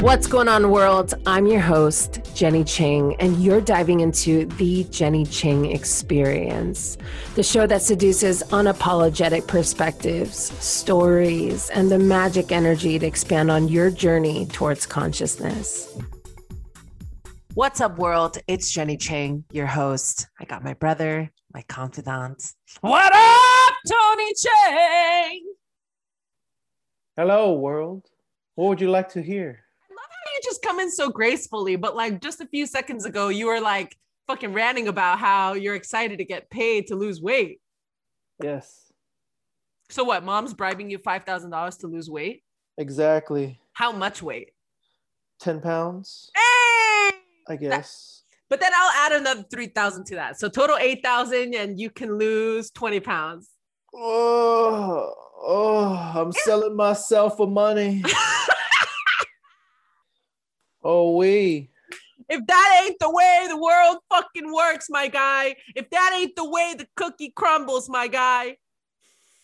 What's going on, world? I'm your host, Jenny Chang, and you're diving into the Jenny Chang experience, the show that seduces unapologetic perspectives, stories, and the magic energy to expand on your journey towards consciousness. What's up, world? It's Jenny Chang, your host. I got my brother, my confidant. What up, Tony Chang? Hello, world. What would you like to hear? You just come in so gracefully, but like just a few seconds ago, you were like fucking ranting about how you're excited to get paid to lose weight. Yes. So what? Mom's bribing you five thousand dollars to lose weight? Exactly. How much weight? Ten pounds. Hey! I guess. But then I'll add another three thousand to that. So total eight thousand, and you can lose twenty pounds. Oh, oh! I'm selling myself for money. Oh, we. If that ain't the way the world fucking works, my guy. If that ain't the way the cookie crumbles, my guy.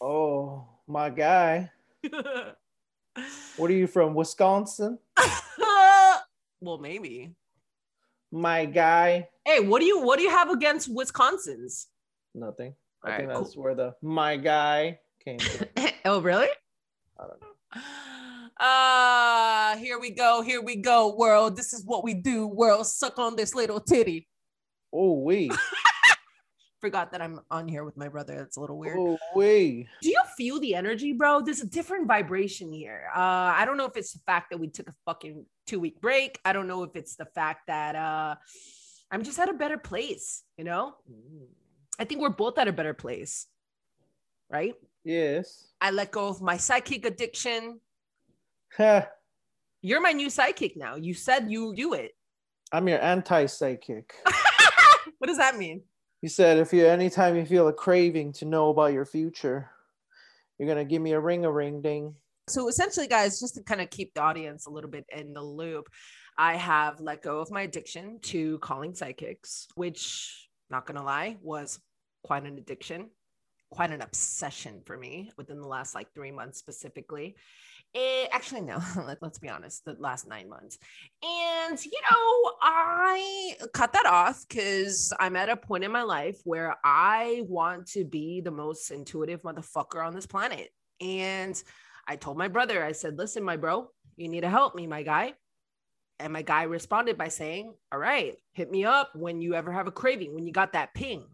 Oh, my guy. what are you from, Wisconsin? well, maybe. My guy. Hey, what do you what do you have against Wisconsin's? Nothing. I All think right, that's cool. where the my guy came from. oh, really? I don't know. Ah, uh, here we go. Here we go, world. This is what we do, world. Suck on this little titty. Oh, we. Forgot that I'm on here with my brother. That's a little weird. Oh, we. Do you feel the energy, bro? There's a different vibration here. Uh, I don't know if it's the fact that we took a fucking two week break. I don't know if it's the fact that uh, I'm just at a better place, you know? Mm. I think we're both at a better place, right? Yes. I let go of my psychic addiction. You're my new psychic now. You said you do it. I'm your anti psychic. what does that mean? You said if you anytime you feel a craving to know about your future, you're gonna give me a ring a ring ding. So essentially, guys, just to kind of keep the audience a little bit in the loop, I have let go of my addiction to calling psychics, which, not gonna lie, was quite an addiction, quite an obsession for me within the last like three months specifically. It, actually, no, let, us be honest, the last nine months. And, you know, I cut that off because I'm at a point in my life where I want to be the most intuitive motherfucker on this planet. And I told my brother, I said, listen, my bro, you need to help me, my guy. And my guy responded by saying, All right, hit me up when you ever have a craving, when you got that ping.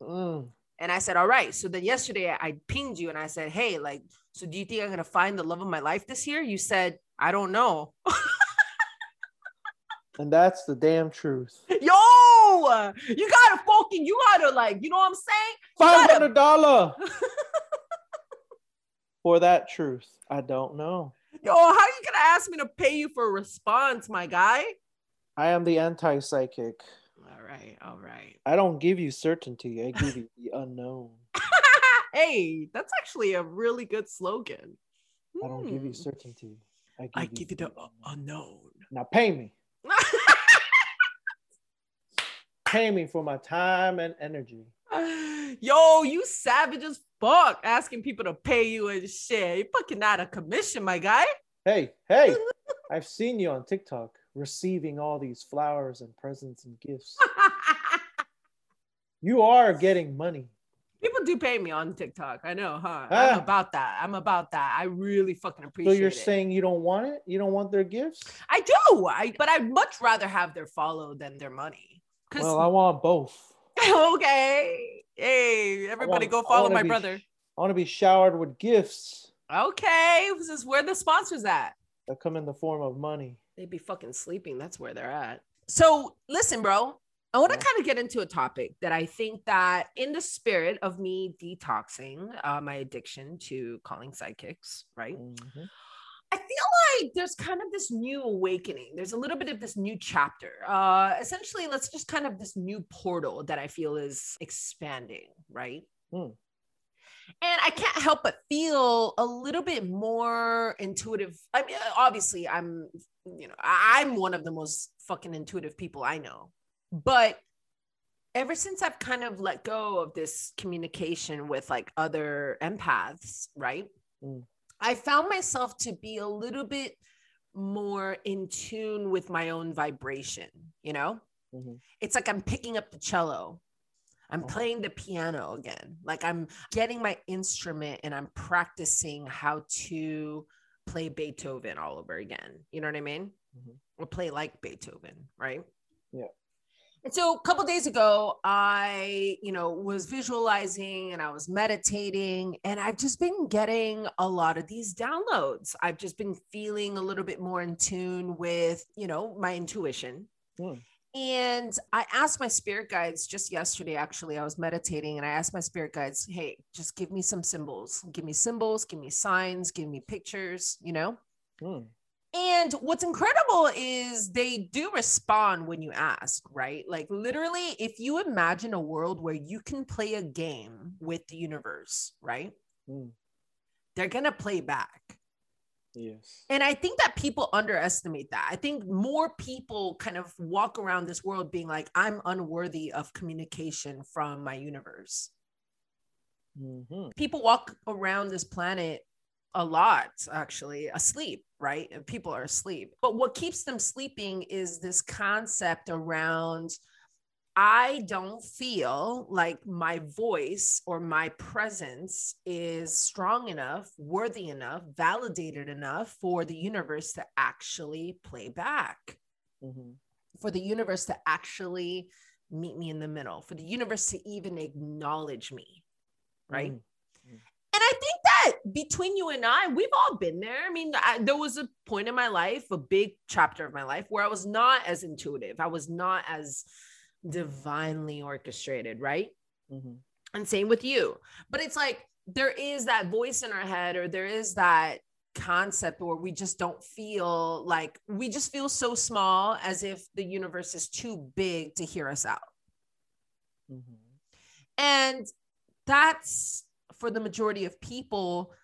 Mm. And I said, All right. So then yesterday I pinged you and I said, Hey, like, so do you think I'm going to find the love of my life this year? You said, I don't know. and that's the damn truth. Yo, you gotta fucking, you gotta like, you know what I'm saying? Five hundred dollar for that truth. I don't know. Yo, how are you gonna ask me to pay you for a response, my guy? I am the anti psychic. Right, all right. I don't give you certainty. I give you the unknown. hey, that's actually a really good slogan. I don't give you hmm. certainty. I give, I give you, the unknown. Now pay me. pay me for my time and energy. Yo, you savage as fuck asking people to pay you and shit. You fucking out of commission, my guy. Hey, hey, I've seen you on TikTok receiving all these flowers and presents and gifts. you are getting money. People do pay me on TikTok. I know, huh? Ah. I'm about that. I'm about that. I really fucking appreciate it. So you're it. saying you don't want it? You don't want their gifts? I do. I but I'd much rather have their follow than their money. Well, I want both. okay. Hey, everybody want, go follow my be, brother. I want to be showered with gifts. Okay. This is where the sponsors at. That come in the form of money. They'd be fucking sleeping. That's where they're at. So listen, bro. I want to kind of get into a topic that I think that, in the spirit of me detoxing uh, my addiction to calling psychics, right? Mm-hmm. I feel like there's kind of this new awakening. There's a little bit of this new chapter. Uh, essentially, let's just kind of this new portal that I feel is expanding, right? Mm. And I can't help but feel a little bit more intuitive. I mean, obviously, I'm, you know, I'm one of the most fucking intuitive people I know, but ever since I've kind of let go of this communication with like other empaths, right? Mm. I found myself to be a little bit more in tune with my own vibration, you know? Mhm. It's like I'm picking up the cello. I'm Oh. playing the piano again. Like I'm getting my instrument and I'm practicing how to play Beethoven all over again. You know what I mean? Mhm. Or play like Beethoven, right? Yeah. And so a couple days ago, I, you know, was visualizing and I was meditating and I've just been getting a lot of these downloads. I've just been feeling a little bit more in tune with, you know, my intuition. Hmm. And I asked my spirit guides just yesterday, actually, I was meditating and I asked my spirit guides, hey, just give me some symbols, give me symbols, give me signs, give me pictures, you know? Mm. And what's incredible is they do respond when you ask, right? Like, literally, if you imagine a world where you can play a game with the universe, right? Mm. They're going to play back. Yes. And I think that people underestimate that. I think more people kind of walk around this world being like, I'm unworthy of communication from my universe. Mhm. People walk around this planet a lot, actually, asleep, right? People are asleep. But what keeps them sleeping is this concept around I don't feel like my voice or my presence is strong enough, worthy enough, validated enough for the universe to actually play back, Mhm. for the universe to actually meet me in the middle, for the universe to even acknowledge me. Right. Mm. And I think that between you and I, we've all been there. I mean, I, there was a point in my life, a big chapter of my life, where I was not as intuitive. I was not as divinely orchestrated, right? Mhm. And same with you. But it's like there is that voice in our head, or there is that concept where we just don't feel like we just feel so small as if the universe is too big to hear us out. Mhm. And that's for the majority of people.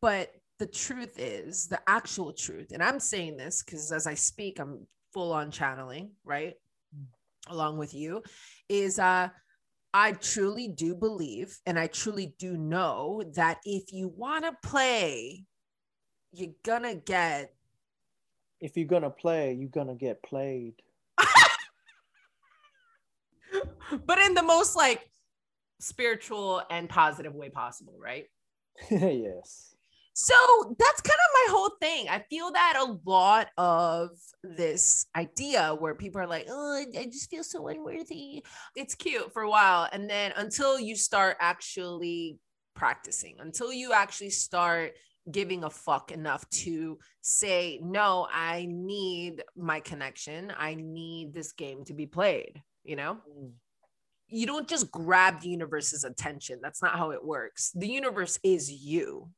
But the truth is, the actual truth, and I'm saying this because as I speak, I'm full on channeling, right? Along with you, is uh, I truly do believe and I truly do know that if you want to play, you're gonna get If you're gonna play, you're gonna get played. but in the most like spiritual and positive way possible, right? yes. So that's kind of my whole thing. I feel that a lot of this idea where people are like, oh, I- just feel so unworthy. It's cute for a while. And then until you start actually practicing, until you actually start giving a fuck enough to say, no, I need my connection. I need this game to be played, you know? Mm. you don't just grab the universe's attention. That's not how it works. The universe is you,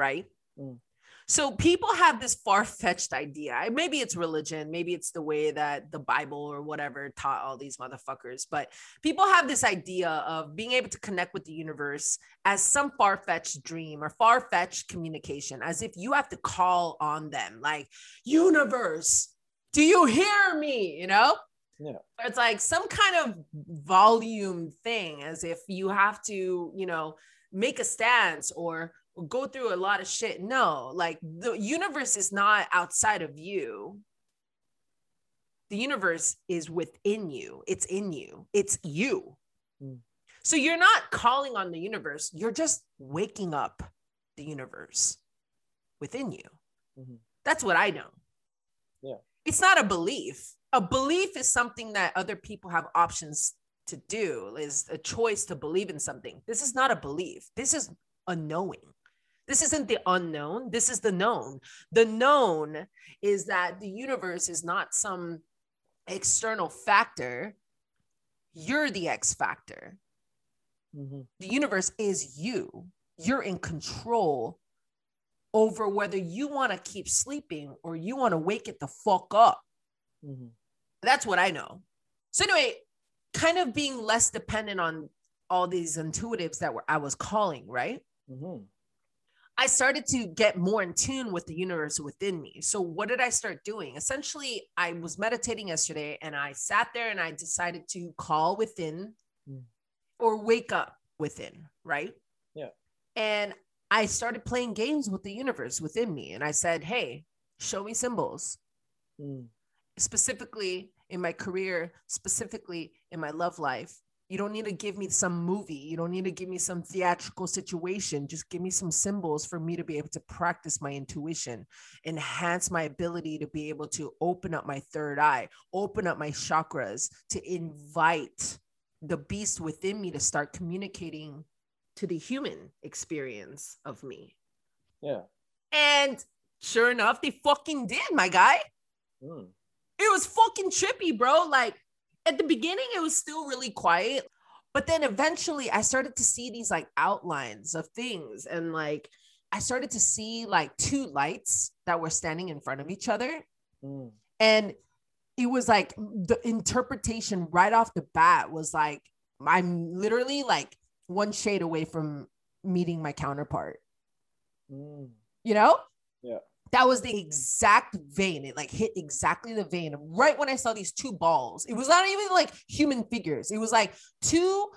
right? Mm. So people have this far fetched idea. Maybe it's religion, maybe it's the way that the Bible or whatever taught all these motherfuckers, but people have this idea of being able to connect with the universe as some far fetched dream or far fetched communication, as if you have to call on them, like, universe, do you hear me? You know? Yeah. it's like some kind of volume thing as if you have to you know make a stance or go through a lot of shit. No like the universe is not outside of you. The universe is within you. It's in you. It's you. Mm. so you're not calling on the universe. You're just waking up the universe within you. Mhm. that's what i know. Yeah. it's not a belief. A belief is something that other people have options to do is a choice to believe in something. This is not a belief. This is a knowing this isn't the unknown this is the known the known is that the universe is not some external factor you're the x factor Mhm. the universe is you you're in control over whether you want to keep sleeping or you want to wake it the fuck up Mhm. that's what I know. So anyway, kind of being less dependent on all these intuitives that were I was calling, right? Mhm. I started to get more in tune with the universe within me. So what did I start doing? Essentially, I was meditating yesterday and I sat there and I decided to call within Mm. or wake up within, right? Yeah. And I started playing games with the universe within me and I said, "Hey, show me symbols. Mm. Specifically in my career, specifically in my love life. You don't need to give me some movie. You don't need to give me some theatrical situation. Just give me some symbols for me to be able to practice my intuition, enhance my ability to be able to open up my third eye, open up my chakras, to invite the beast within me to start communicating to the human experience of me. Yeah. And sure enough, they fucking did, my guy. Mm. It was fucking trippy, bro. Like at the beginning, it was still really quiet. But then eventually I started to see these like outlines of things. And like I started to see like two lights that were standing in front of each other. Mm. And it was like the interpretation right off the bat was like, I'm literally like one shade away from meeting my counterpart. Mm. You know? Yeah. That was the exact vein. It like hit exactly the vein. Right when I saw these two balls, it was not even like human figures. It was like two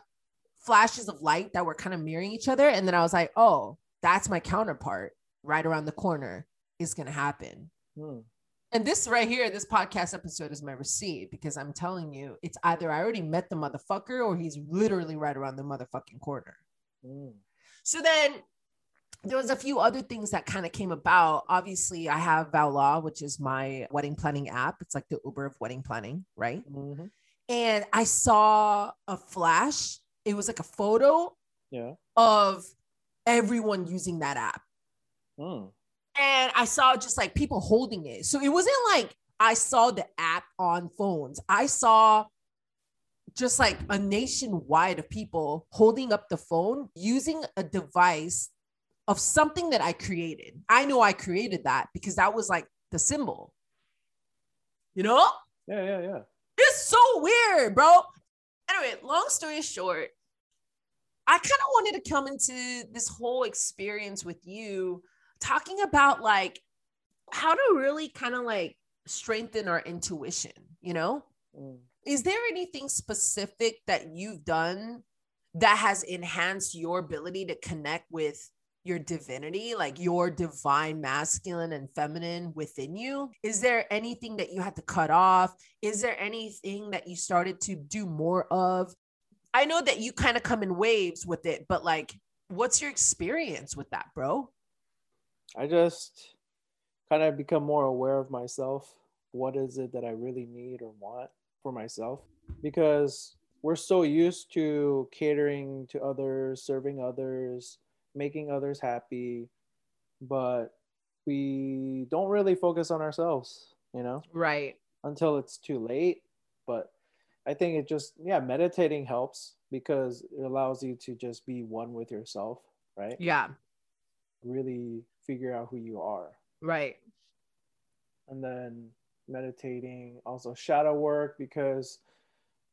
flashes of light that were kind of mirroring each other. And then I was like, oh, that's my counterpart right around the corner is going to happen. Mm. And this right here, this podcast episode is my receipt because I'm telling you, it's either I already met the motherfucker or he's literally right around the motherfucking corner. Mm. So then there was a few other things that kind of came about. Obviously, I have Voila, which is my wedding planning app. It's like the Uber of wedding planning, right? Mhm. And I saw a flash. It was like a photo Yeah. of everyone using that app. Mm. and I saw just like people holding it. So it wasn't like I saw the app on phones. I saw just like a nationwide of people holding up the phone using a device of something that I created. I know I created that because that was like the symbol. You know? Yeah. Yeah. Yeah. It's so weird, bro. Anyway, long story short, I kind of wanted to come into this whole experience with you talking about like how to really kind of like strengthen our intuition, you know? Mm. Is there anything specific that you've done that has enhanced your ability to connect with your divinity, like your divine masculine and feminine within you? Is there anything that you had to cut off? Is there anything that you started to do more of? I know that you kind of come in waves with it, but like, what's your experience with that, bro? I just kind of become more aware of myself. What is it that I really need or want for myself? Because we're so used to catering to others, serving others, making others happy, but we don't really focus on ourselves, you know, Right. until it's too late. But I think it just, yeah, meditating helps because it allows you to just be one with yourself, right? Yeah. Really figure out who you are. Right. and then meditating also shadow work because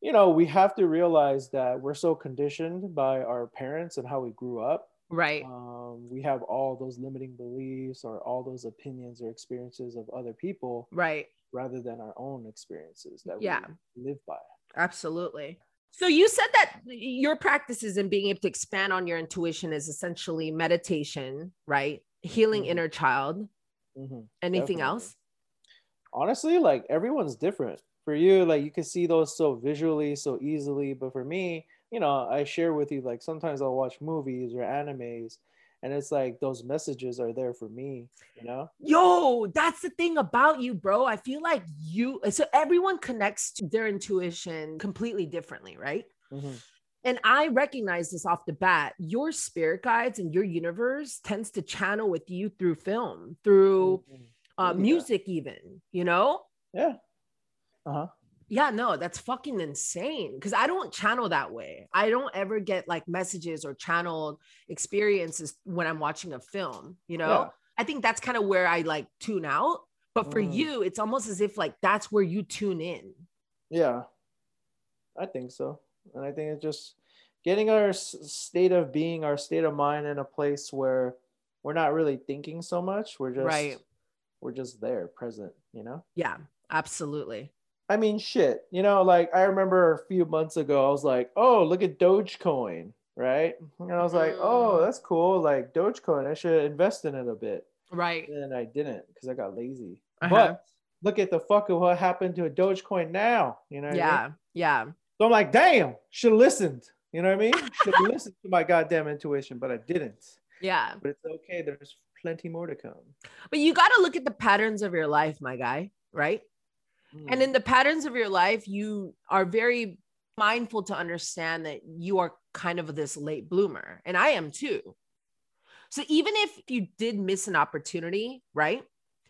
you know we have to realize that we're so conditioned by our parents and how we grew up Right. um, we have all those limiting beliefs or all those opinions or experiences of other people Right. rather than our own experiences that Yeah. we live by Absolutely. So you said that your practices and being able to expand on your intuition is essentially meditation, right? Healing Mhm. inner child. Mhm. Anything Definitely. else? honestly like everyone's different for you like you can see those so visually so easily but for me you know i share with you like sometimes i'll watch movies or animes and it's like those messages are there for me you know Yo, that's the thing about you, bro. I feel like you, so everyone connects to their intuition completely differently, right? Mhm. And I recognize this off the bat. Your spirit guides and your universe tends to channel with you through film, through Mhm. uh, Yeah. music, even, you know? yeah uh-huh Yeah, no, that's fucking insane. Because I don't channel that way. I don't ever get like messages or channeled experiences when I'm watching a film, you know? Yeah. I think that's kind of where I like tune out. But for Mm. you, it's almost as if like that's where you tune in. yeah i think so and i think it's just getting our state of being our state of mind in a place where we're not really thinking so much we're just Right. we're just there present you know Yeah, absolutely. I mean, shit. You know, like I remember a few months ago, I was like, "Oh, look at Dogecoin," right? And I was like, "Oh, Mm. that's cool. Like Dogecoin, I should invest in it a bit." Right. and I didn't because I got lazy. Uh-huh. But look at the fuck of what happened to a Dogecoin now. You know what I mean? Yeah. Yeah. So I'm like, damn, should have listened. You know what I mean? Should have listened to my goddamn intuition, but I didn't. Yeah. But it's okay. There's plenty more to come. But you got to look at the patterns of your life, my guy. Right. And Mm. in the patterns of your life, you are very mindful to understand that you are kind of this late bloomer. And I am too. So even if you did miss an opportunity, right?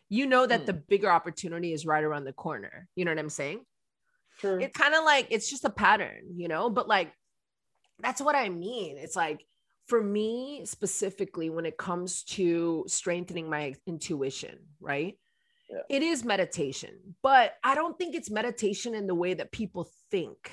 You know that Mm. the bigger opportunity is right around the corner. You know what I'm saying? Sure. It's kind of like it's just a pattern, you know? But like that's what I mean. It's like for me specifically when it comes to strengthening my intuition, right? Yeah. It is meditation, but I don't think it's meditation in the way that people think,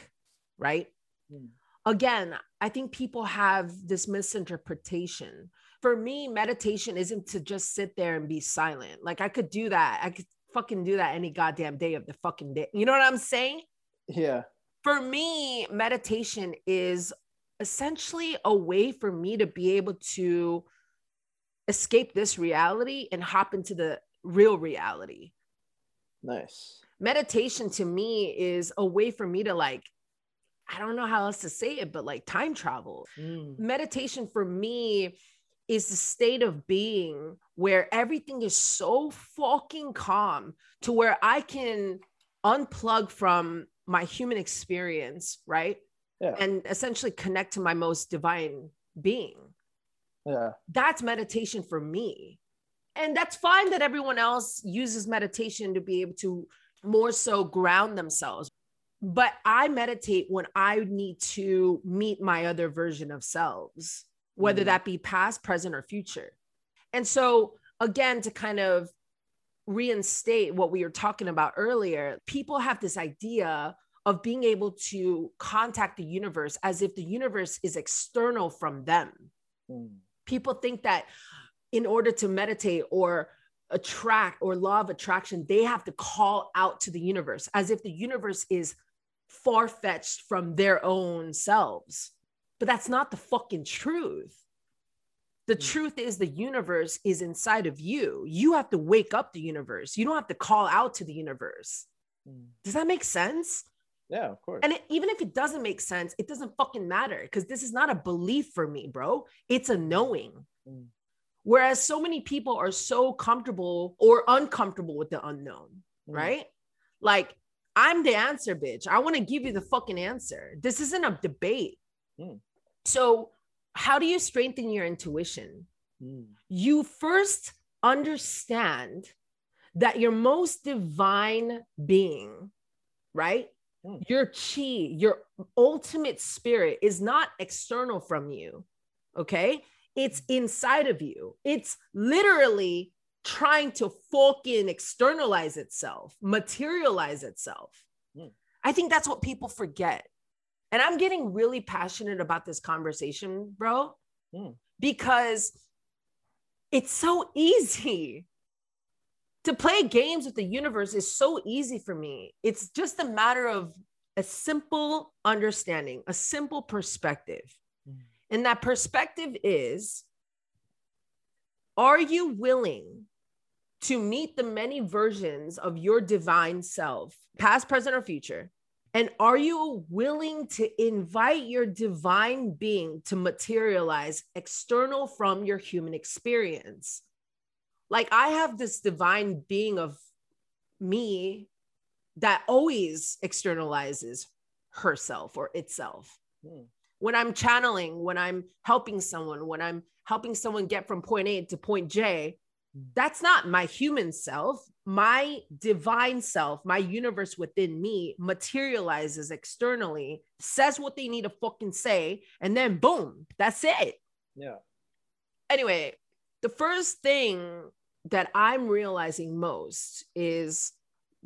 right? Mm. Again, I think people have this misinterpretation. For me, meditation isn't to just sit there and be silent. Like I could do that. I could fucking do that any goddamn day of the fucking day. You know what I'm saying? yeah. for me, meditation is essentially a way for me to be able to escape this reality and hop into the real reality. Nice. Meditation to me is a way for me to like, I don't know how else to say it, but like time travel. Mm. Meditation for me is the state of being where everything is so fucking calm to where I can unplug from my human experience, right? Yeah. And essentially connect to my most divine being. Yeah. That's meditation for me. And that's fine that everyone else uses meditation to be able to more so ground themselves. But I meditate when I need to meet my other version of selves, whether Mm. that be past, present, or future. And so, again, to kind of reinstate what we were talking about earlier, people have this idea of being able to contact the universe as if the universe is external from them. Mm. People think that in order to meditate or attract or law of attraction, they have to call out to the universe as if the universe is far fetched from their own selves. But that's not the fucking truth. The Mm. truth is, the universe is inside of you. You have to wake up the universe. You don't have to call out to the universe. Mm. Does that make sense? Yeah, of course. And it, even if it doesn't make sense, it doesn't fucking matter because this is not a belief for me, bro. It's a knowing. Mm. Whereas so many people are so comfortable or uncomfortable with the unknown, Mm. right? Like, I'm the answer, bitch. I want to give you the fucking answer. This isn't a debate. Mm. So, how do you strengthen your intuition? Mm. You first understand that your most divine being, right? Mm. Your chi, your ultimate spirit is not external from you. Okay. It's inside of you. It's literally trying to fucking externalize itself, materialize itself. Mm. I think that's what people forget. And I'm getting really passionate about this conversation, bro, Mm. because it's so easy to play games with the universe is so easy for me. It's just a matter of a simple understanding, a simple perspective. And that perspective is are you willing to meet the many versions of your divine self, past, present, or future? And are you willing to invite your divine being to materialize external from your human experience? Like, I have this divine being of me that always externalizes herself or itself. Mm. When I'm channeling, when I'm helping someone, when I'm helping someone get from point A to point J, that's not my human self. My divine self, my universe within me materializes externally, says what they need to fucking say, and then boom, that's it. Yeah. Anyway, the first thing that I'm realizing most is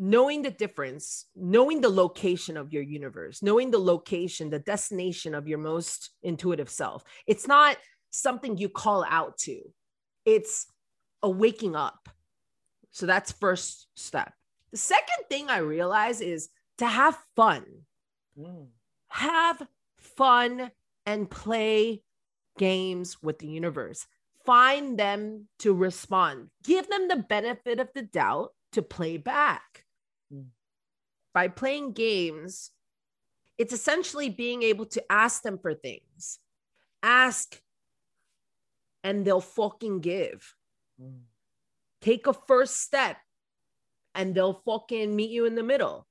knowing the difference, knowing the location of your universe, knowing the location, the destination of your most intuitive self. It's not something you call out to, it's a waking up. So that's first step. The second thing I realize is to have fun. Mm. Have fun and play games with the universe. find them to respond. Give them the benefit of the doubt to play back. Mm. By playing games, it's essentially being able to ask them for things. Ask and they'll fucking give. Mm. Take a first step and they'll fucking meet you in the middle.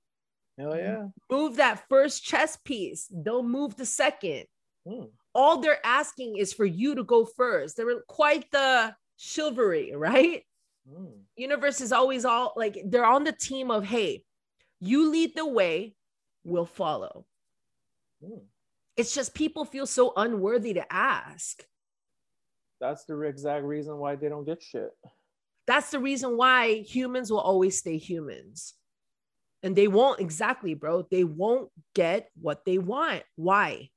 Hell yeah. Move that first chess piece, they'll move the second. Mm. All they're asking is for you to go first. They're quite the chivalry, right? Mm. Universe is always all like they're on the team of, hey, you lead the way, we'll follow. Mm. It's just people feel so unworthy to ask. That's the exact reason why they don't get shit. That's the reason why humans will always stay humans. And they won't exactly, bro. They won't get what they want. Why?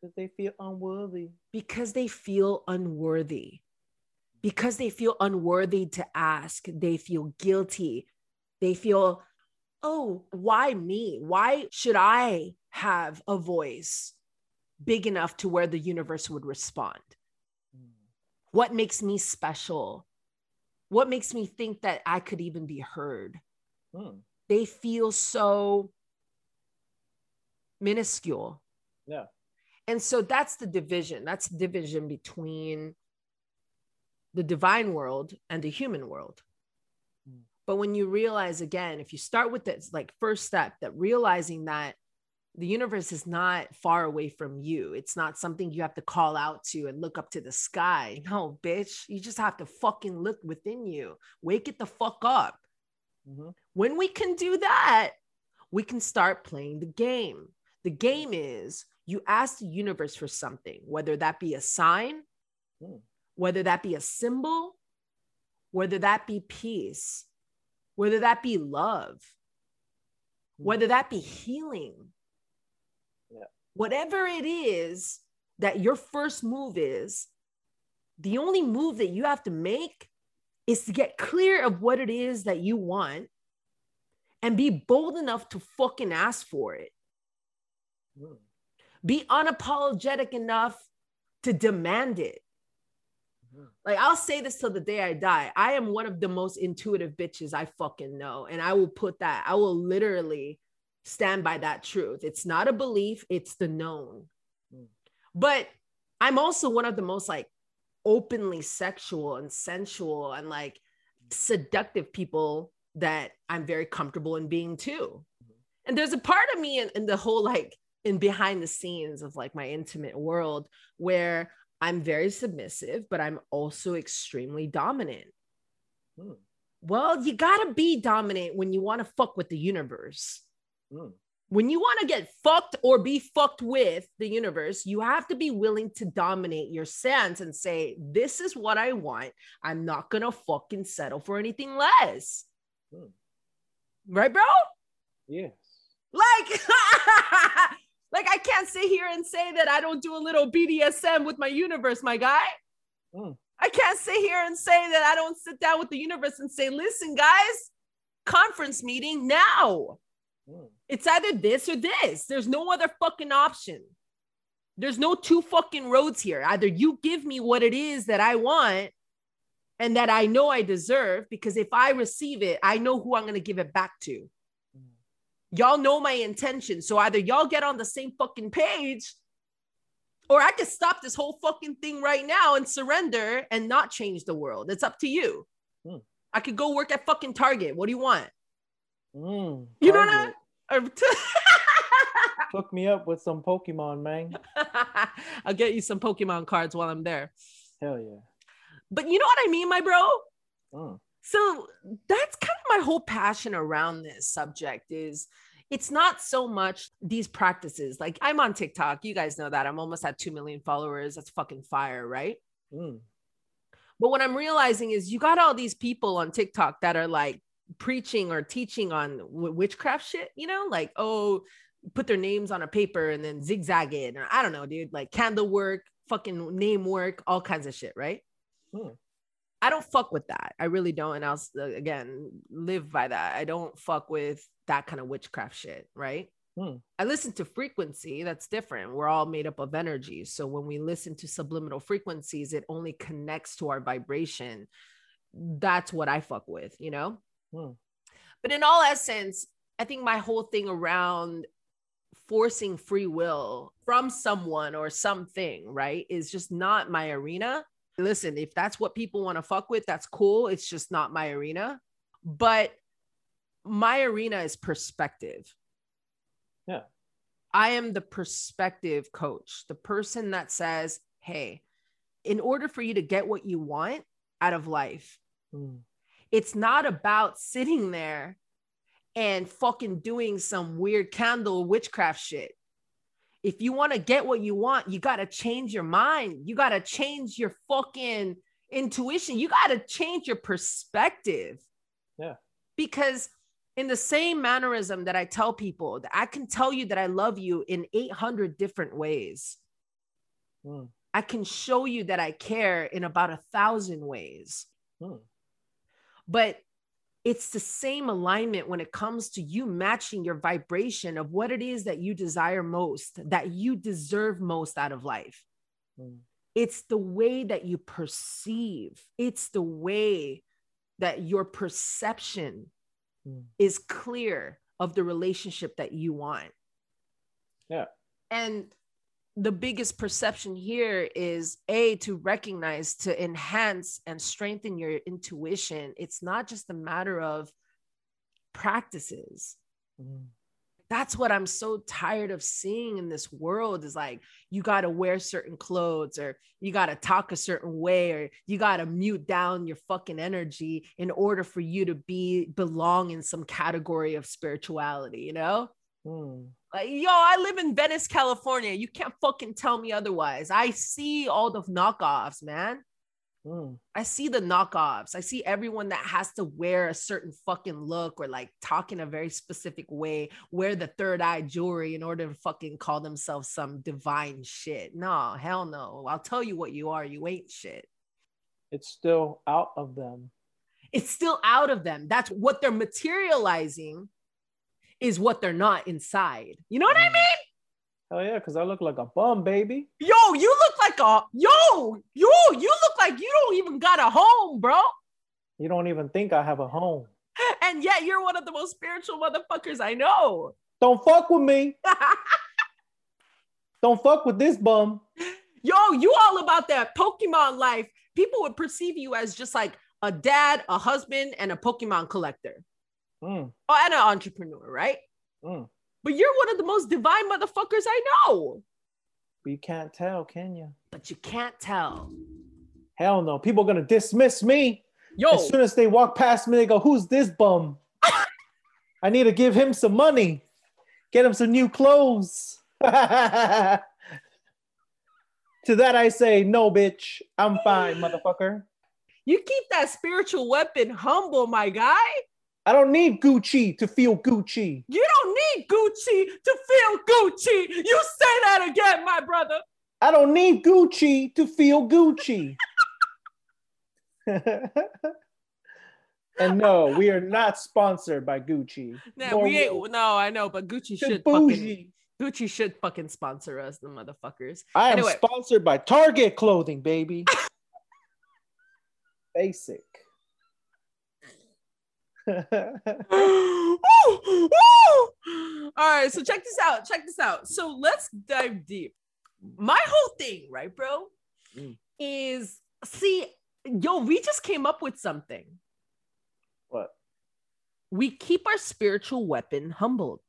Because they feel unworthy. Because they feel unworthy. Because they feel unworthy to ask. They feel guilty. They feel, oh, why me? Why should I have a voice big enough to where the universe would respond? Mm. What makes me special? What makes me think that I could even be heard? Mm. They feel so minuscule. Yeah. And so that's the division. That's the division between the divine world and the human world. Mm. But when you realize again, if you start with this like first step, that realizing that the universe is not far away from you. It's not something you have to call out to and look up to the sky. No, bitch. You just have to fucking look within you. Wake it the fuck up. Mhm. When we can do that, we can start playing the game. The game is you ask the universe for something, whether that be a sign, Mm. Whether that be a symbol, whether that be peace, whether that be love, Mm. whether that be healing. Yeah. Whatever it is that your first move is, the only move that you have to make is to get clear of what it is that you want and be bold enough to fucking ask for it. Mm. Be unapologetic enough to demand it. Like I'll say this till the day I die. I am one of the most intuitive bitches I fucking know. And I will put that, I will literally stand by that truth. It's not a belief, it's the known. Mm. But I'm also one of the most like openly sexual and sensual and like seductive people that I'm very comfortable in being too. Mhm. And there's a part of me in, in the whole like in behind the scenes of like my intimate world where I'm very submissive, but I'm also extremely dominant. Mm. Well, you gotta be dominant when you want to fuck with the universe. Mm. When you want to get fucked or be fucked with the universe, you have to be willing to dominate your sense and say, This is what I want. I'm not gonna fucking settle for anything less. Mm. Right, bro? Yes. Like, like I can't sit here and say that I don't do a little BDSM with my universe, my guy. Mm. I can't sit here and say that I don't sit down with the universe and say, listen, guys, conference meeting now. Mm. It's either this or this. There's no other fucking option. There's no two fucking roads here. Either you give me what it is that I want and that I know I deserve, because if I receive it, I know who I'm going to give it back to. Mm. Y'all know my intention. So either y'all get on the same fucking page or I could stop this whole fucking thing right now and surrender and not change the world. It's up to you. Hmm. I could go work at fucking Target. What do you want? Mm. You know what I-. Or Hook me up with some Pokemon, man. I'll get you some Pokemon cards while I'm there. Hell yeah. But you know what I mean, my bro? Mm. So that's kind of my whole passion around this subject is it's not so much these practices. Like I'm on TikTok. You guys know that. I'm almost at 2 million followers. That's fucking fire, right? Mm. But what I'm realizing is you got all these people on TikTok that are like preaching or teaching on witchcraft shit, you know, like, oh, put their names on a paper and then zigzag it. Or I don't know, dude, like candle work, fucking name work, all kinds of shit, right? Hmm. I don't fuck with that. I really don't. And I'll uh, again live by that. I don't fuck with that kind of witchcraft shit, right? Hmm. I listen to frequency. That's different. We're all made up of energy. So when we listen to subliminal frequencies, it only connects to our vibration. That's what I fuck with, you know? Hmm. But in all essence, I think my whole thing around forcing free will from someone or something, right, is just not my arena. Listen, if that's what people want to fuck with, that's cool. It's just not my arena. But my arena is perspective. Yeah. I am the perspective coach, the person that says, hey, in order for you to get what you want out of life, Hmm. it's not about sitting there and fucking doing some weird candle witchcraft shit. If you want to get what you want, you got to change your mind. You got to change your fucking intuition. You got to change your perspective. Yeah. Because in the same mannerism that I tell people that I can tell you that I love you in 800 different ways. Hmm. I can show you that I care in about a thousand ways Hmm. but it's the same alignment when it comes to you matching your vibration of what it is that you desire most, that you deserve most out of life. Hmm. It's the way that you perceive, it's the way that your perception Hmm. is clear of the relationship that you want. Yeah. And the biggest perception here is a to recognize to enhance and strengthen your intuition it's not just a matter of practices Hmm. that's what i'm so tired of seeing in this world is like you got to wear certain clothes or you got to talk a certain way or you got to mute down your fucking energy in order for you to be belong in some category of spirituality you know Hmm. Like, yo, I live in Venice, California. You can't fucking tell me otherwise. I see all the knockoffs, man. Hmm. I see the knockoffs. I see everyone that has to wear a certain fucking look or like talk in a very specific way, wear the third eye jewelry in order to fucking call themselves some divine shit. No, hell no. I'll tell you what you are. You ain't shit. It's still out of them. It's still out of them. That's what they're materializing, is what they're not inside. You know what I Mm. mean? Hell yeah, because I look like a bum, baby. Yo, you look like a yo, yo, you look like you don't even got a home, bro. You don't even think I have a home. And yet you're one of the most spiritual motherfuckers I know. Don't fuck with me. Don't fuck with this bum. Yo, you all about that Pokemon life. People would perceive you as just like a dad, a husband, and a Pokemon collector. Mm, Oh, and an entrepreneur, right? mm. But you're one of the most divine motherfuckers I know. But you can't tell, can you? But you can't tell. Hell no. People are gonna dismiss me. Yo, As soon as they walk past me, they go, Who's this bum? I need to give him some money, get him some new clothes. to that I say, No, bitch. I'm fine, motherfucker. you keep that spiritual weapon humble, my guy. I don't need Gucci to feel Gucci. You don't need Gucci to feel Gucci. You say that again, my brother. I don't need Gucci to feel Gucci. and no, we are not sponsored by Gucci. Nah, we ain't. No, I know, but Gucci should fucking. Gucci should fucking sponsor us, the motherfuckers. I am Anyway. sponsored by Target clothing, baby. Basic. Woo! Woo! All right, so check this out. Check this out. So let's dive deep. My whole thing, right, bro, Mm. is see, yo, we just came up with something. what? We keep our spiritual weapon humbled.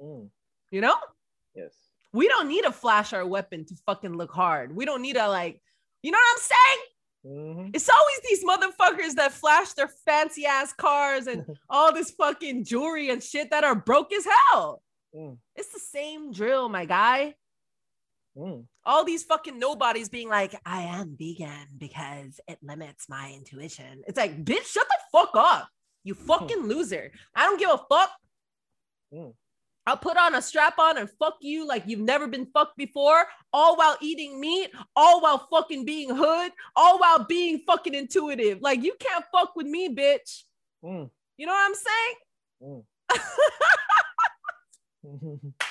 Mm, You know, yes. we don't need to flash our weapon to fucking look hard. We don't need to like, you know what I'm saying? Mhm. It's always these motherfuckers that flash their fancy ass cars and all this fucking jewelry and shit that are broke as hell. Mm, It's the same drill, my guy. mm. All these fucking nobodies being like, I am vegan because it limits my intuition. It's like, bitch, shut the fuck up. You fucking loser. I don't give a fuck. Mm. I'll put on a strap on and fuck you like you've never been fucked before, all while eating meat, all while fucking being hood, all while being fucking intuitive. Like, you can't fuck with me, bitch. Mm, You know what I'm saying? mm.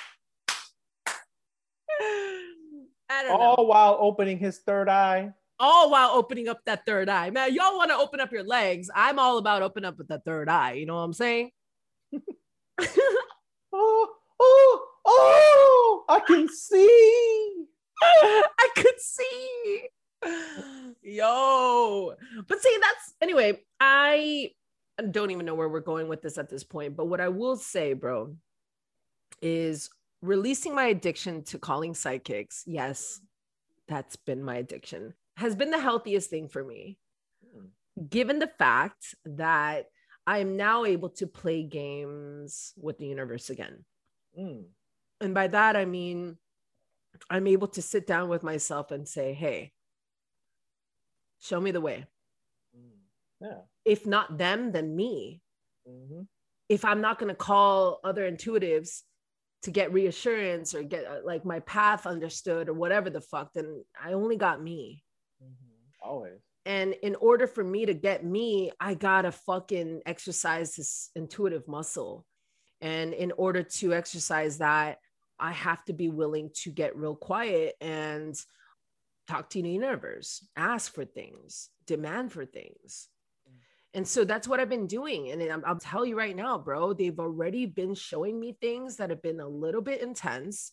I don't All know. while opening his third eye. All while opening up that third eye. Man, y'all want to open up your legs. I'm all about open up with that third eye. You know what I'm saying? Oh, oh, oh! I can see. I could see. Yo. But see, that's anyway, I don't even know where we're going with this at this point. But what I will say, bro, is releasing my addiction to calling psychics. Yes, that's been my addiction, has been the healthiest thing for me, given the fact that I am now able to play games with the universe again. Mm. And by that, I mean, I'm able to sit down with myself and say, hey, show me the way. Mm. Yeah. If not them, then me. Mhm. If I'm not going to call other intuitives to get reassurance or get uh, like my path understood or whatever the fuck, then I only got me. Mhm. Always. And in order for me to get me, I gotta fucking exercise this intuitive muscle. And in order to exercise that, I have to be willing to get real quiet and talk to the universe, ask for things, demand for things. And so that's what I've been doing. And I'm, I'll tell you right now, bro, they've already been showing me things that have been a little bit intense.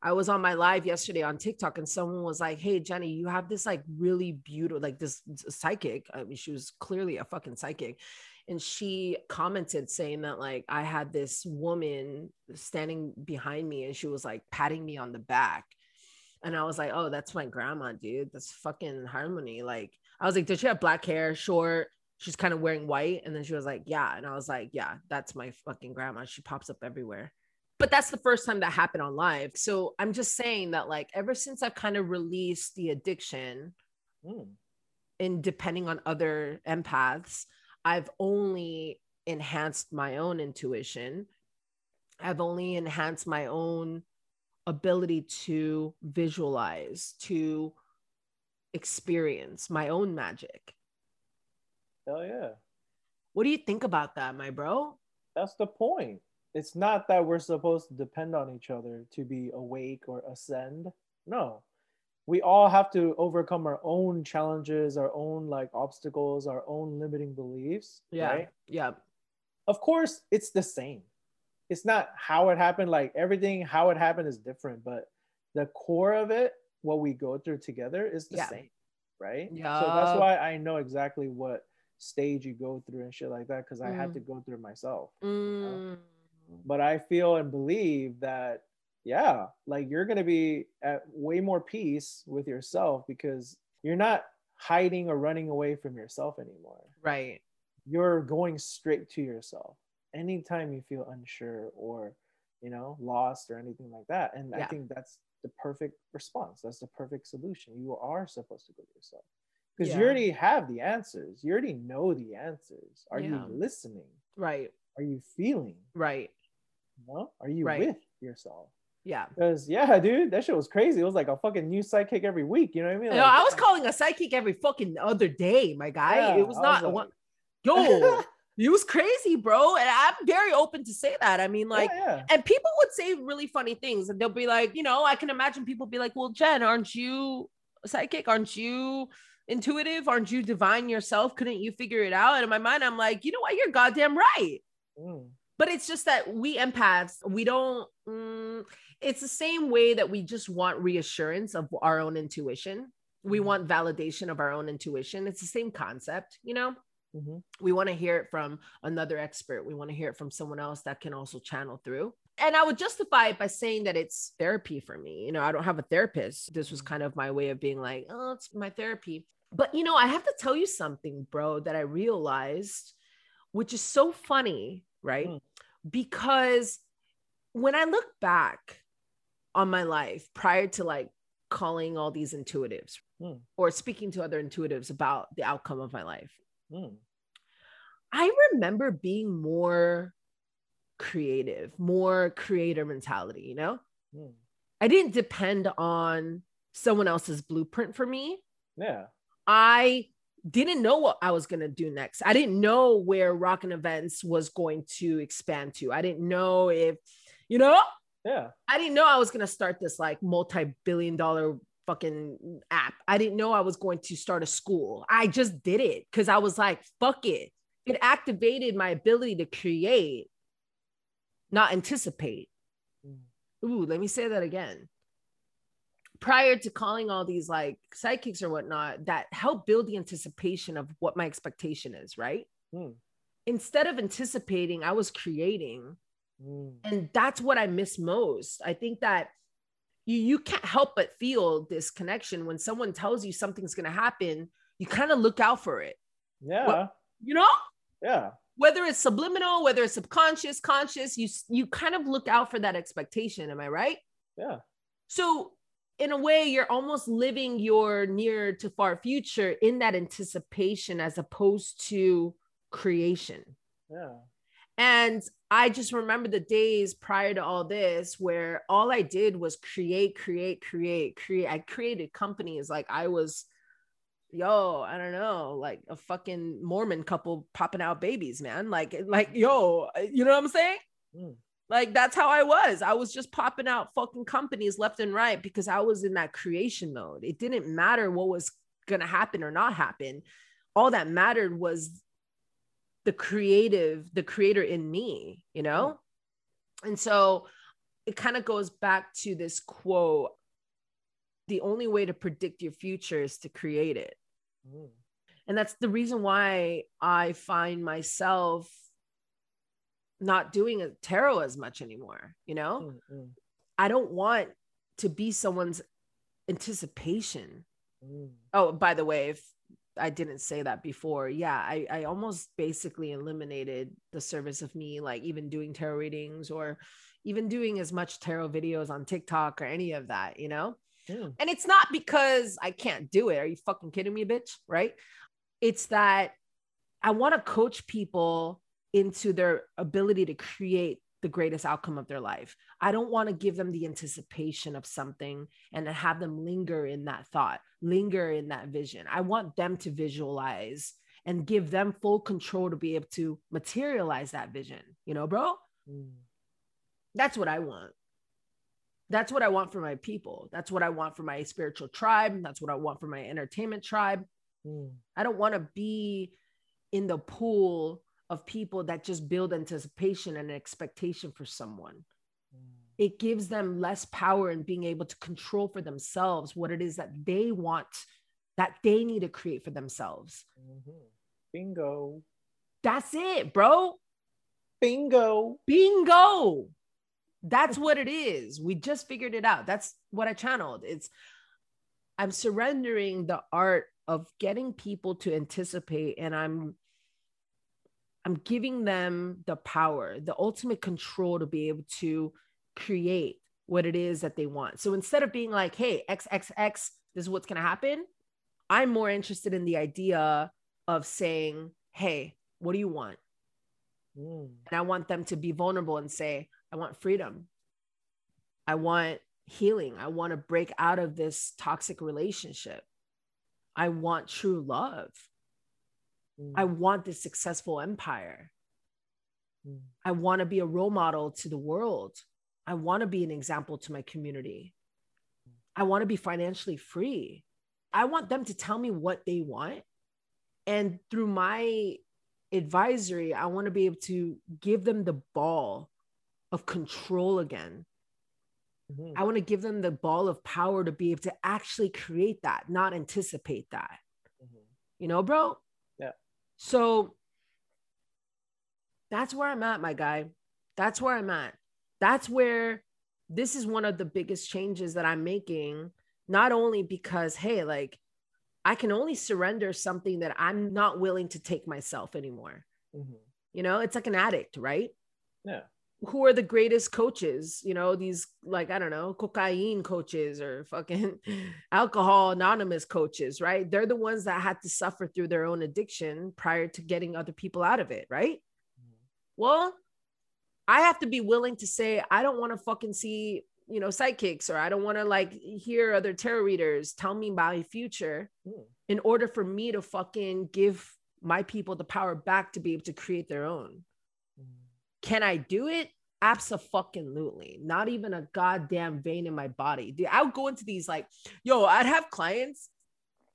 I was on my live yesterday on TikTok and someone was like, Hey, Jenny, you have this like really beautiful, like this psychic. I mean, she was clearly a fucking psychic. And she commented saying that like I had this woman standing behind me and she was like patting me on the back. And I was like, Oh, that's my grandma, dude. That's fucking harmony. Like, I was like, Did she have black hair, short? She's kind of wearing white. And then she was like, Yeah. And I was like, Yeah, that's my fucking grandma. She pops up everywhere but that's the first time that happened on live. So I'm just saying that, like, ever since I've kind of released the addiction Mm. and depending on other empaths, I've only enhanced my own intuition. I've only enhanced my own ability to visualize, to experience my own magic. Hell yeah. What do you think about that, my bro? That's the point. It's not that we're supposed to depend on each other to be awake or ascend. No. We all have to overcome our own challenges, our own like obstacles, our own limiting beliefs. Yeah. Right? Yeah. Of course, it's the same. It's not how it happened, like everything, how it happened is different, but the core of it, what we go through together is the Yeah. same. Right. Yeah. So that's why I know exactly what stage you go through and shit like that because I had Mm. to go through it myself. Mm. But I feel and believe that yeah, like you're gonna be at way more peace with yourself because you're not hiding or running away from yourself anymore. Right. You're going straight to yourself anytime you feel unsure or you know lost or anything like that. And I think that's the perfect response. That's the perfect solution. You are supposed to go to yourself because you already have the answers. You already know the answers. Are Yeah. you listening? Right. Are you feeling? Right. No? Are you Right. with yourself? Yeah. Because yeah, dude, that shit was crazy. It was like a fucking new psychic every week. You know what I mean? No, I was calling a psychic every fucking other day, my guy. Yeah, it was not was like- one. Yo, it was crazy, bro. And I'm very open to say that. I mean, like, yeah, yeah. and people would say really funny things, and they'll be like, you know, I can imagine people be like, "Well, Jen, aren't you psychic? Aren't you intuitive? Aren't you divine yourself? Couldn't you figure it out?" And in my mind, I'm like, you know what? You're goddamn right. Mm, But it's just that we empaths, we don't. mm, it's the same way that we just want reassurance of our own intuition. We Mhm. want validation of our own intuition. It's the same concept, you know? mhm. We want to hear it from another expert. We want to hear it from someone else that can also channel through. And I would justify it by saying that it's therapy for me. You know, I don't have a therapist. This was kind of my way of being like, oh, it's my therapy. But, you know, I have to tell you something, bro, that I realized, which is so funny, right? Mm. Because when I look back on my life prior to like calling all these intuitives Mm. or speaking to other intuitives about the outcome of my life, Mm. I remember being more creative, more creator mentality, you know? Mm. I didn't depend on someone else's blueprint for me. Yeah. I didn't know what I was going to do next. I didn't know where Rockin' Events was going to expand to. I didn't know if, You know? Yeah. I didn't know I was gonna start this like multi-billion dollar fucking app. I didn't know I was going to start a school. I just did it because I was like, fuck it. It activated my ability to create, not anticipate. Mm. Ooh, let me say that again. Prior to calling all these like psychics or whatnot, that help build the anticipation of what my expectation is, right? Hmm. Instead of anticipating, I was creating. Mm. And that's what I miss most. I think that you, you can't help but feel this connection when someone tells you something's going to happen, you kind of look out for it, Yeah. You know? yeah. whether it's subliminal, whether it's subconscious, conscious, you you kind of look out for that expectation. Am I right? Yeah. So in a way, you're almost living your near to far future in that anticipation as opposed to creation. Yeah. And I just remember the days prior to all this where all I did was create, create, create, create. I created companies like I was, yo, I don't know, like a fucking Mormon couple popping out babies, man. Like, like, yo, you know what I'm saying? Mm. Like that's how I was. I was just popping out fucking companies left and right because I was in that creation mode. It didn't matter what was gonna happen or not happen. All that mattered was the creative, the creator in me, you know? And so it kind of goes back to this quote the only way to predict your future is to create it. Mm. And that's the reason why I find myself not doing a tarot as much anymore, you know? Mm, mm, I don't want to be someone's anticipation. mm. Oh, by the way, if I didn't say that before, yeah, I, I almost basically eliminated the service of me, like even doing tarot readings or even doing as much tarot videos on TikTok or any of that, you know? Mm. And it's not because I can't do it. Are you fucking kidding me, bitch? Right? It's that I want to coach people into their ability to create the greatest outcome of their life. I don't want to give them the anticipation of something and then have them linger in that thought, linger in that vision. I want them to visualize and give them full control to be able to materialize that vision. You know, bro? Mm. That's what I want. That's what I want for my people. That's what I want for my spiritual tribe. That's what I want for my entertainment tribe. Mm. I don't want to be in the pool of people that just build anticipation and expectation for someone. Mm. It gives them less power in being able to control for themselves what it is that they want, that they need to create for themselves. Mhm. Bingo. That's it, bro. Bingo. Bingo. That's what it is. We just figured it out. That's what I channeled. It's I'm surrendering the art of getting people to anticipate and I'm I'm giving them the power, the ultimate control to be able to create what it is that they want. So instead of being like, hey, XXX, this is what's going to happen, I'm more interested in the idea of saying, hey, what do you want? Mm. And I want them to be vulnerable and say, I want freedom. I want healing. I want to break out of this toxic relationship. I want true love. Mm. I want this successful empire. Mm. I want to be a role model to the world. I want to be an example to my community. I want to be financially free. I want them to tell me what they want. And through my advisory, I want to be able to give them the ball of control again. Mhm. I want to give them the ball of power to be able to actually create that, not anticipate that. Mhm. You know, bro? So that's where I'm at, my guy. That's where I'm at. That's where this is one of the biggest changes that I'm making, not only because, hey, like I can only surrender something that I'm not willing to take myself anymore. Mhm. You know, it's like an addict, right? Yeah. Who are the greatest coaches? You know, these like, I don't know, cocaine coaches or fucking alcohol anonymous coaches, right? They're the ones that had to suffer through their own addiction prior to getting other people out of it, right? Well, I have to be willing to say, I don't want to fucking see, you know, psychics or I don't want to like hear other tarot readers tell me my future Mm. in order for me to fucking give my people the power back to be able to create their own. Can I do it? Absolutely. Not even a goddamn vein in my body. Dude, I would go into these like, yo, I'd have clients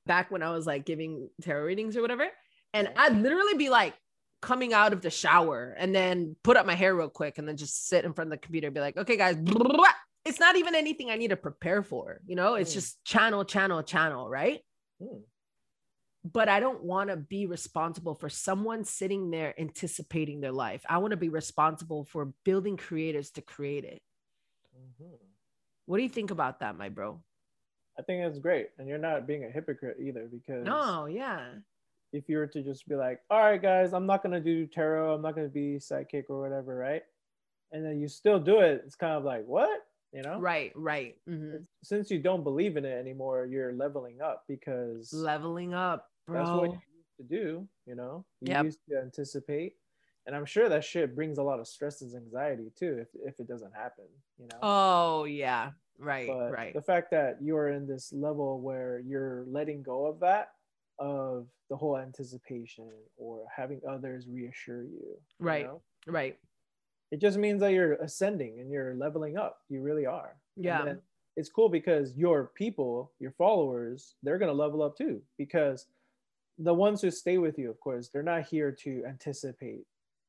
back when I was like giving tarot readings or whatever. And I'd literally be like coming out of the shower and then put up my hair real quick and then just sit in front of the computer and be like, okay, guys, it's not even anything I need to prepare for, you know, it's mm. just channel, channel, channel, right? Mm but I don't want to be responsible for someone sitting there anticipating their life. I want to be responsible for building creators to create it. Mm-hmm. What do you think about that, my bro? I think that's great. And you're not being a hypocrite either because No, yeah. If you were to just be like, all right, guys, I'm not going to do tarot, I'm not going to be psychic or whatever, right? And then you still do it, it's kind of like, what? You know? Right, right. Mm-hmm. Since you don't believe in it anymore, you're leveling up because leveling up Bro. That's what you used to do, you know? You yep. used to anticipate. And I'm sure that shit brings a lot of stress and anxiety too if, if it doesn't happen, you know? Oh, yeah. Right, but right. The fact that you're in this level where you're letting go of that, of the whole anticipation or having others reassure you. Right, you know? right. It just means that you're ascending and you're leveling up. You really are. Yeah. it's cool because your people, your followers, they're going to level up too because the ones who stay with you, of course, they're not here to anticipate.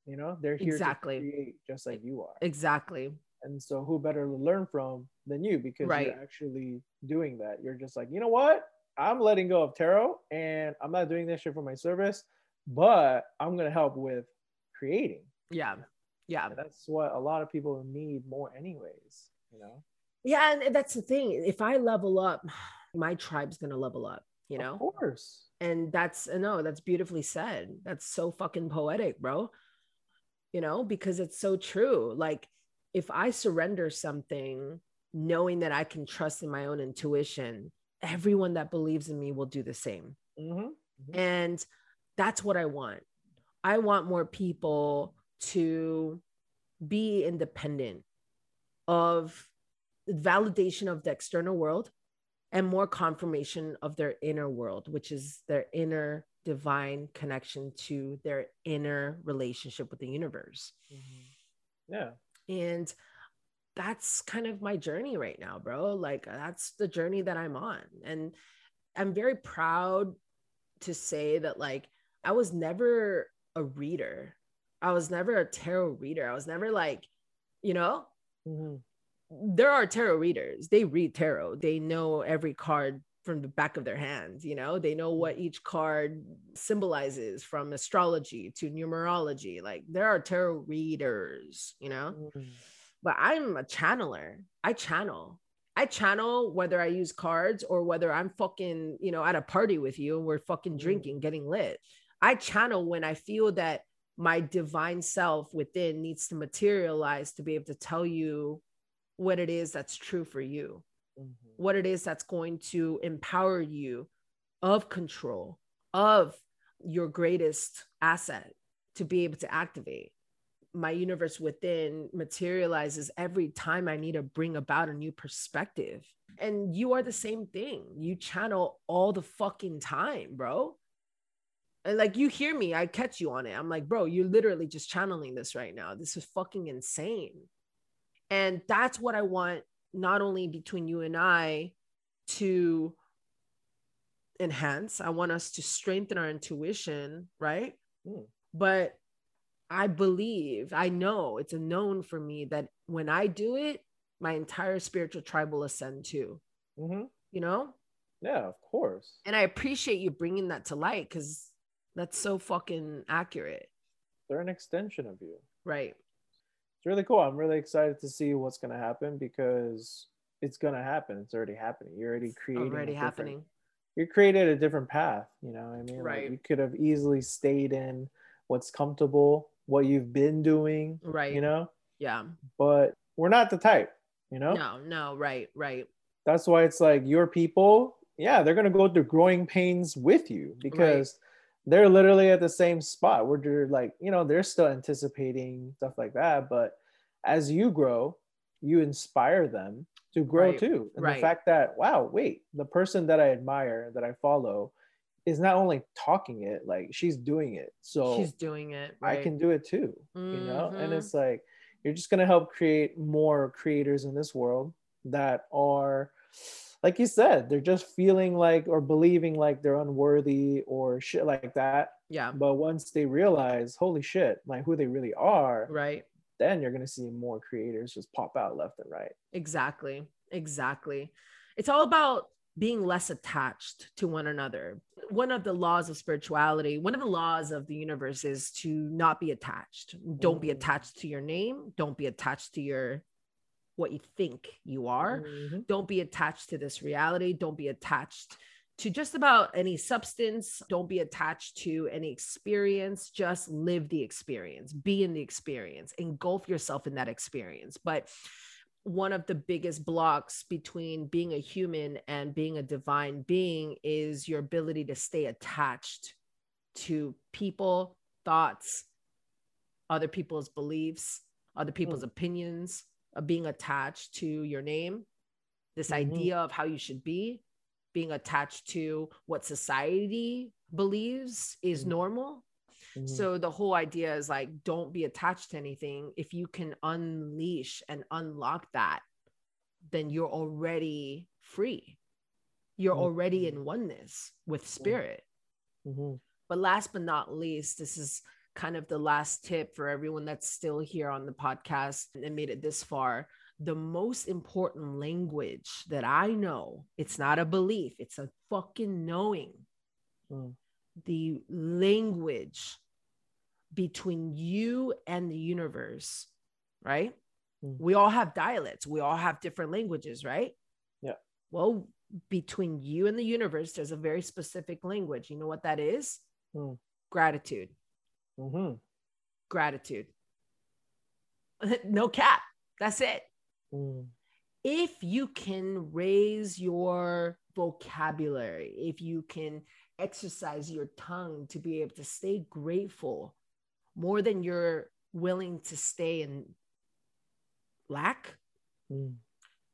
You know, they're here exactly. to create just like you are. Exactly. And so, who better to learn from than you because right. you're actually doing that. You're just like, you know what? I'm letting go of tarot, and I'm not doing this shit for my service, but I'm gonna help with creating. Yeah, yeah. And that's what a lot of people need more, anyways. You know. Yeah, and that's the thing. If I level up, my tribe's gonna level up. You know. Of course and that's no that's beautifully said. That's so fucking poetic bro. You know because it's so true. Like if i surrender something knowing that i can trust in my own intuition everyone that believes in me will do the same. Mm-hmm. Mm-hmm. and that's what i want. I want more people to be independent of the validation of the external world and more confirmation of their inner world, which is their inner divine connection to their inner relationship with the universe. Mm-hmm. Yeah. And that's kind of my journey right now, bro. Like that's the journey that I'm on. And I'm very proud to say that like I was never a reader. I was never a tarot reader. I was never like, you know, mm-hmm there are tarot readers. They read tarot. They know every card from the back of their hands, you know, they know what each card symbolizes from astrology to numerology. Like there are tarot readers, you know. Mm-hmm. But I'm a channeler. I channel. I channel whether I use cards or whether I'm fucking, you know, at a party with you and we're fucking mm-hmm. drinking, getting lit. I channel when I feel that my divine self within needs to materialize to be able to tell you what it is that's true for you, mm-hmm. what it is that's going to empower you of control, of your greatest asset to be able to activate. My universe within materializes every time I need to bring about a new perspective. And you are the same thing. You channel all the fucking time, bro. And like you hear me, I catch you on it. I'm like, bro, you're literally just channeling this right now. This is fucking insane. And that's what I want, not only between you and I, to enhance. I want us to strengthen our intuition, right? Mm. But I believe, I know it's a known for me that when I do it, my entire spiritual tribe will ascend too. Mm-hmm. You know? Yeah, of course. And I appreciate you bringing that to light because that's so fucking accurate. They're an extension of you. Right it's really cool. I'm really excited to see what's going to happen because it's going to happen. It's already happening. You're already creating. Already happening. You created a different path. You know what I mean? Right. Like you could have easily stayed in what's comfortable, what you've been doing. Right. You know? Yeah. But we're not the type, you know? No, no, right, right. That's why it's like your people, yeah, they're going to go through growing pains with you because. They're literally at the same spot where they're like, you know, they're still anticipating stuff like that. But as you grow, you inspire them to grow right. too. And right. the fact that, wow, wait, the person that I admire, that I follow, is not only talking it, like she's doing it. So she's doing it. Right. I can do it too, mm-hmm. you know? And mm-hmm. it's like, you're just gonna help create more creators in this world that are like you said, they're just feeling like or believing like they're unworthy or shit like that. Yeah. But once they realize, holy shit, like who they really are, Right. then you're gonna see more creators just pop out left and right. Exactly. Exactly. It's all about being less attached to one another. One of the laws of spirituality, one of the laws of the universe is to not be attached. Don't be Mm. attached to your name. Don't be attached to your what you think you are. Mhm. Don't be attached to this reality. Don't be attached to just about any substance. Don't be attached to any experience. Just live the experience, be in the experience, engulf yourself in that experience. But one of the biggest blocks between being a human and being a divine being is your ability to stay attached to people, thoughts, other people's beliefs, other people's opinions, of being attached to your name, this Mhm. idea of how you should be, being attached to what society believes is Mhm. normal. Mhm. So the whole idea is like, don't be attached to anything. If you can unleash and unlock that, then you're already free. You're already in oneness with spirit. Mhm. But last but not least, this is kind of the last tip for everyone that's still here on the podcast and made it this far. The most important language that I know, it's not a belief, it's a fucking knowing. Mm. The language between you and the universe, right? Mm. We all have dialects, we all have different languages, right? Yeah. Well, between you and the universe, there's a very specific language. You know what that is? Mm. Gratitude. Mhm. Gratitude. no cap. That's it. Mm. If you can raise your vocabulary, if you can exercise your tongue to be able to stay grateful more than you're willing to stay in lack, Mm.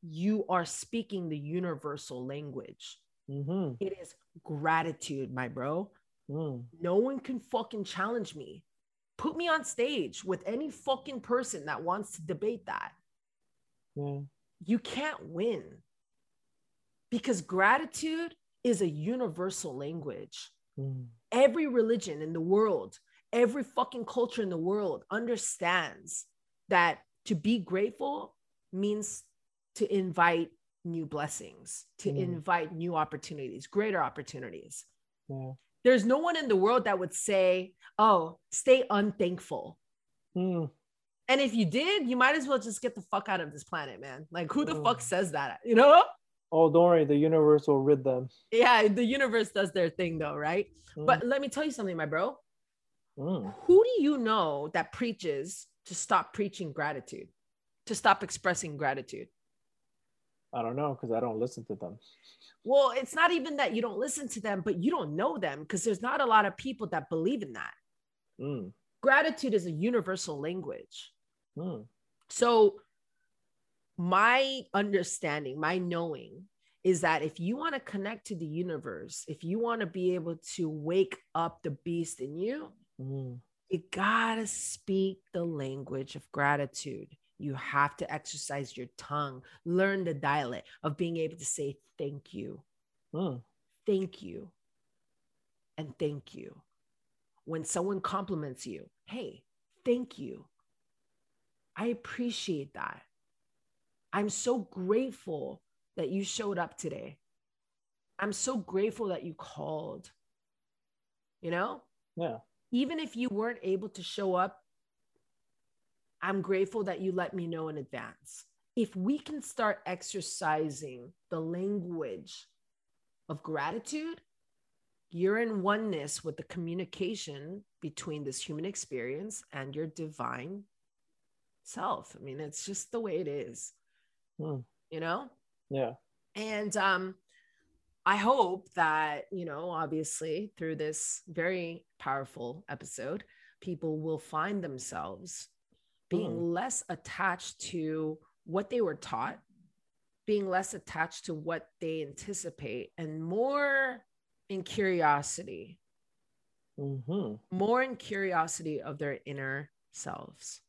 you are speaking the universal language. Mhm. It is gratitude, my bro. Mm. No one can fucking challenge me. Put me on stage with any fucking person that wants to debate that. Yeah. You can't win because gratitude is a universal language. Mm. Every religion in the world, every fucking culture in the world understands that to be grateful means to invite new blessings, to Mm. invite new opportunities, greater opportunities. Yeah. There's no one in the world that would say, oh, stay unthankful. Mm. And if you did, you might as well just get the fuck out of this planet, man. Like, who the Mm. fuck says that? You know? Oh, don't worry. The universe will rid them. Yeah, the universe does their thing though, right? Mm. But let me tell you something, my bro. Mm. Who do you know that preaches to stop preaching gratitude, to stop expressing gratitude? I don't know because I don't listen to them. Well, it's not even that you don't listen to them, but you don't know them because there's not a lot of people that believe in that. Mm. Gratitude is a universal language. Mm. So, my understanding, my knowing is that if you want to connect to the universe, if you want to be able to wake up the beast in you, Mm. you gotta speak the language of gratitude. You have to exercise your tongue, learn the dialect of being able to say thank you, Mm. thank you, and thank you. When someone compliments you, hey, thank you. I appreciate that. I'm so grateful that you showed up today. I'm so grateful that you called. You know? Yeah. even if you weren't able to show up, I'm grateful that you let me know in advance. If we can start exercising the language of gratitude, you're in oneness with the communication between this human experience and your divine self. I mean, it's just the way it is, Mm. you know? Yeah. and um i hope that you know obviously through this very powerful episode people will find themselves being Hmm. less attached to what they were taught being less attached to what they anticipate and more in curiosity. Hmm more in curiosity of their inner selves